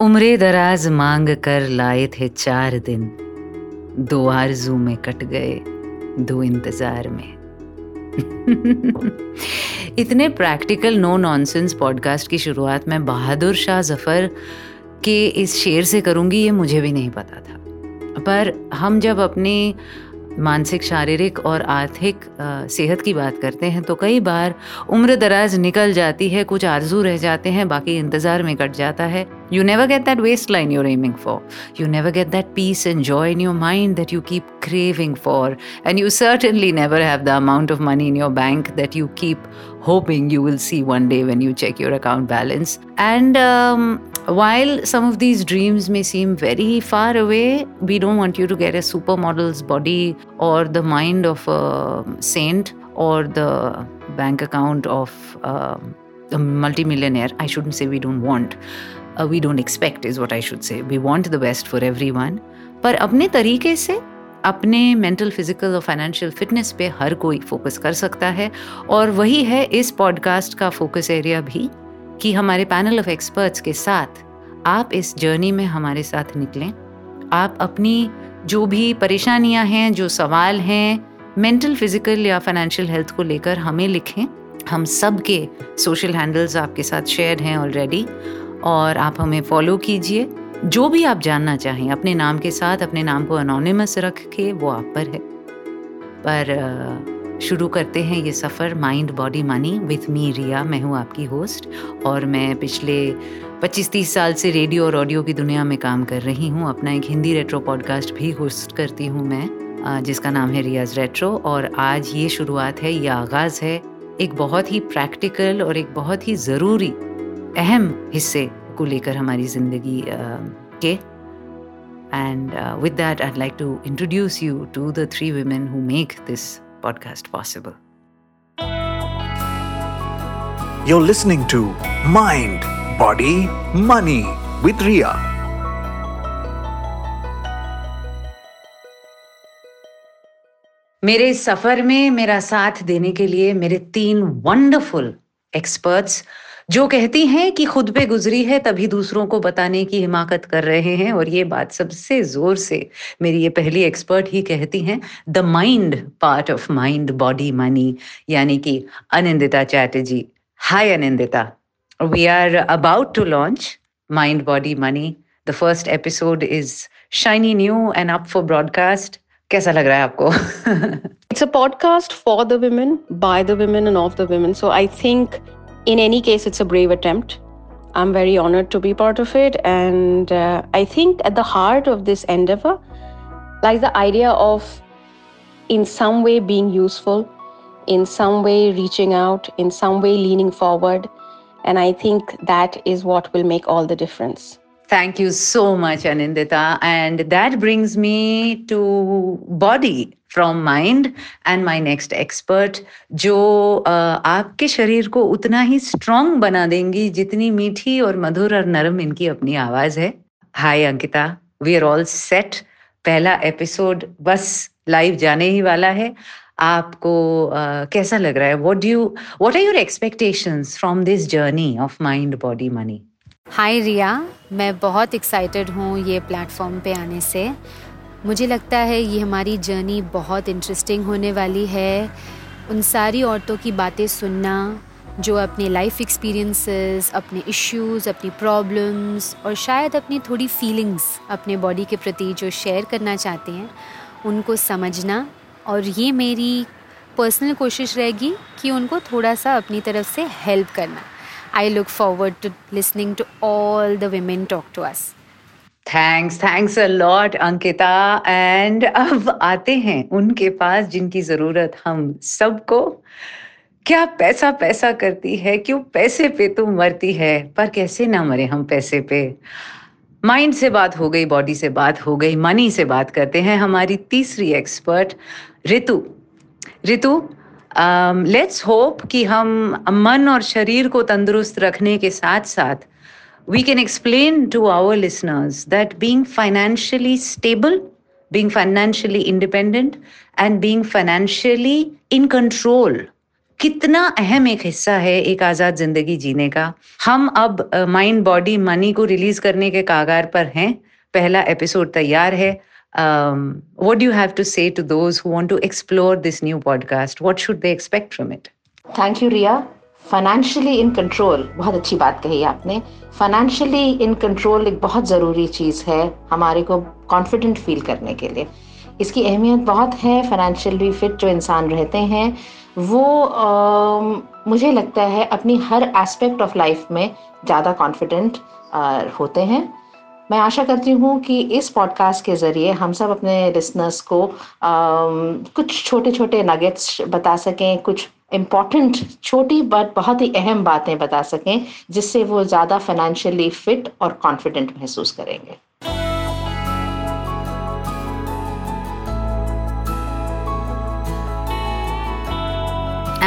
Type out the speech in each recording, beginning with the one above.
उम्रे दराज मांग कर लाए थे चार दिन। दो आरज़ू में कट गए, दो इंतज़ार में। इतने प्रैक्टिकल नो नॉनसेंस पॉडकास्ट की शुरुआत मैं बहादुर शाह ज़फ़र के इस शेर से करूँगी, ये मुझे भी नहीं पता था। पर हम जब अपनी मानसिक, शारीरिक और आर्थिक सेहत की बात करते हैं तो कई बार उम्र दराज निकल जाती है, कुछ आरज़ू रह जाते हैं, बाकी इंतज़ार में कट जाता है। You never get that waistline you're aiming for you never get that peace and joy in your mind that you keep craving for and you certainly never have the amount of money in your bank that you keep hoping you will see one day when you check your account balance and while some of these dreams may seem very far away, we don't want you to get a supermodel's body or the mind of a saint or the bank account of uh, a multimillionaire. I shouldn't say we don't want. We don't expect is what I should say we want the best for everyone पर अपने तरीके से अपने mental physical और financial fitness पे हर कोई focus कर सकता है और वही है इस पॉडकास्ट का फोकस एरिया भी कि हमारे पैनल ऑफ़ एक्सपर्ट्स के साथ आप इस जर्नी में हमारे साथ निकलें। आप अपनी जो भी परेशानियाँ हैं, जो सवाल हैं मेंटल फ़िज़िकल या फाइनेंशियल हेल्थ को लेकर हमें लिखें। हम सब के सोशल हैंडल्स आपके साथ शेयर हैं ऑलरेडी और आप हमें फॉलो कीजिए। जो भी आप जानना चाहें, अपने नाम के साथ, अपने नाम को अनोनिमस रख के वो आप पर है। पर शुरू करते हैं ये सफ़र mind body money with me Riya. मैं हूँ आपकी होस्ट और मैं पिछले 25-30 साल से रेडियो और ऑडियो की दुनिया में काम कर रही हूँ। अपना एक हिंदी रेट्रो पॉडकास्ट भी होस्ट करती हूँ मैं जिसका नाम है रियाज रेट्रो और आज ये शुरुआत है, ये आगाज़ है एक बहुत ही प्रैक्टिकल और एक बहुत ही ज़रूरी, अहम हिस्से को लेकर हमारी ज़िंदगी के। And with that I like to introduce you to the three women who make this podcast possible. You're listening to Mind, Body, Money with Ria. मेरे सफ़र में मेरा साथ देने के लिए मेरे तीन वंडरफुल एक्सपर्ट्स जो कहती हैं कि खुद पे गुजरी है तभी दूसरों को बताने की हिमाकत कर रहे हैं। और ये बात सबसे ज़ोर से मेरी ये पहली एक्सपर्ट ही कहती हैं the mind part of mind body money यानी कि Anindita Chatterjee. Hi Anindita. We are about to launch mind body money the first episode is shiny new and up for broadcast कैसा लग रहा है आपको? It's a podcast for the women, by the women, and of the women. So I think in any case, it's a brave attempt. I'm very honored to be part of it. And uh, I think at the heart of this endeavor lies the idea of, in some way, being useful, in some way, reaching out, in some way, leaning forward. And I think that is what will make all the difference. Thank you so much, Anindita. And that brings me to body from mind and my next expert जो आपके शरीर को उतना ही strong बना देंगी जितनी मीठी और मधुर और नरम इनकी अपनी आवाज़ है। Hi Ankita. We are all set पहला एपिसोड बस लाइव जाने ही वाला है। आपको uh, कैसा लग रहा है? What do what are your expectations from this journey of mind body money hi Riya मैं बहुत एक्साइटेड हूँ ये प्लेटफॉर्म पे आने से। मुझे लगता है ये हमारी जर्नी बहुत इंटरेस्टिंग होने वाली है। उन सारी औरतों की बातें सुनना, जो अपने लाइफ एक्सपीरियंसेस अपने इश्यूज़ अपनी प्रॉब्लम्स और शायद अपनी थोड़ी फीलिंग्स अपने बॉडी के प्रति जो शेयर करना चाहते हैं, उनको समझना और ये मेरी पर्सनल कोशिश रहेगी कि उनको थोड़ा सा अपनी तरफ़ से हेल्प करना। I look forward to listening to all the women talk to us thanks thanks a lot Ankita and अब आते हैं उनके पास जिनकी ज़रूरत हम सबको। क्या पैसा पैसा करती है? क्यों पैसे पे तो मरती है? पर कैसे ना मरे हम पैसे पे? माइंड से बात हो गई बॉडी से बात हो गई मनी से बात करते हैं हमारी तीसरी expert Ritu Ritu let's um, hope कि हम मन और शरीर को तंदुरुस्त रखने के साथ साथ we can explain to our listeners that being financially stable being financially independent and being financially in control कितना अहम एक हिस्सा है एक आज़ाद ज़िंदगी जीने का। हम अब माइंड बॉडी मनी को रिलीज़ करने के कागार पर हैं। पहला एपिसोड तैयार है। What do you have to say to those who want to explore this new podcast? What should they expect from it? Thank you ria. Financially in control बहुत अच्छी बात कही आपने। फाइनेंशियली इन कंट्रोल एक बहुत ज़रूरी चीज़ है हमारे को कॉन्फिडेंट फील करने के लिए। इसकी अहमियत बहुत है फाइनेंशियली फिट जो इंसान रहते हैं वो आ, मुझे लगता है अपनी हर एस्पेक्ट ऑफ़ लाइफ में ज़्यादा कॉन्फिडेंट होते हैं। मैं आशा करती हूँ कि इस पॉडकास्ट के ज़रिए हम सब अपने लिसनर्स को आ, कुछ छोटे छोटे नगेट्स बता सकें कुछ इंपॉर्टेंट छोटी बट बहुत ही अहम बातें बता सकें जिससे वो ज़्यादा फाइनेंशियली फिट और कॉन्फिडेंट महसूस करेंगे।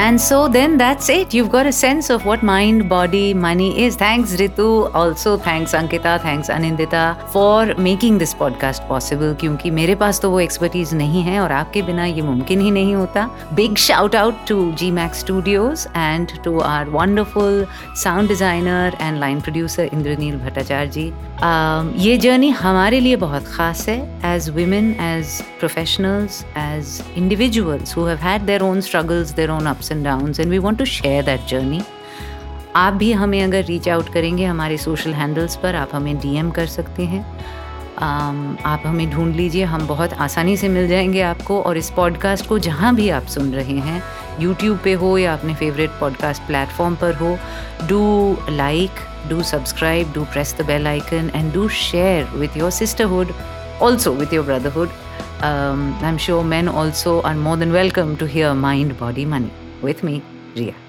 And so then that's it. You've got a sense of what mind, body, money is. Thanks Ritu. Also thanks Ankita, thanks Anindita for making this podcast possible क्योंकि मेरे पास तो वो एक्सपर्टीज नहीं है और आपके बिना ये मुमकिन ही नहीं होता big shout out to G Max studios and to our wonderful sound designer and line producer Indraneel Bhattacharya ji um, ये जर्नी हमारे लिए बहुत ख़ास है as women as professionals as individuals who have had their own struggles their own ups and downs and we want to share that journey आप भी हमें अगर रीच आउट करेंगे हमारे सोशल हैंडल्स पर आप हमें डीएम कर सकते हैं। Um, आप हमें ढूंढ लीजिए हम बहुत आसानी से मिल जाएँगे आपको और इस पॉडकास्ट को जहाँ भी आप सुन रहे हैं यूट्यूब पे हो या अपने फेवरेट पॉडकास्ट प्लेटफॉर्म पर हो do like do subscribe, do press the bell icon, and do share with your sisterhood, also with your brotherhood. Um, I'm sure men also are more than welcome to hear Mind, Body, Money. With me, Ria.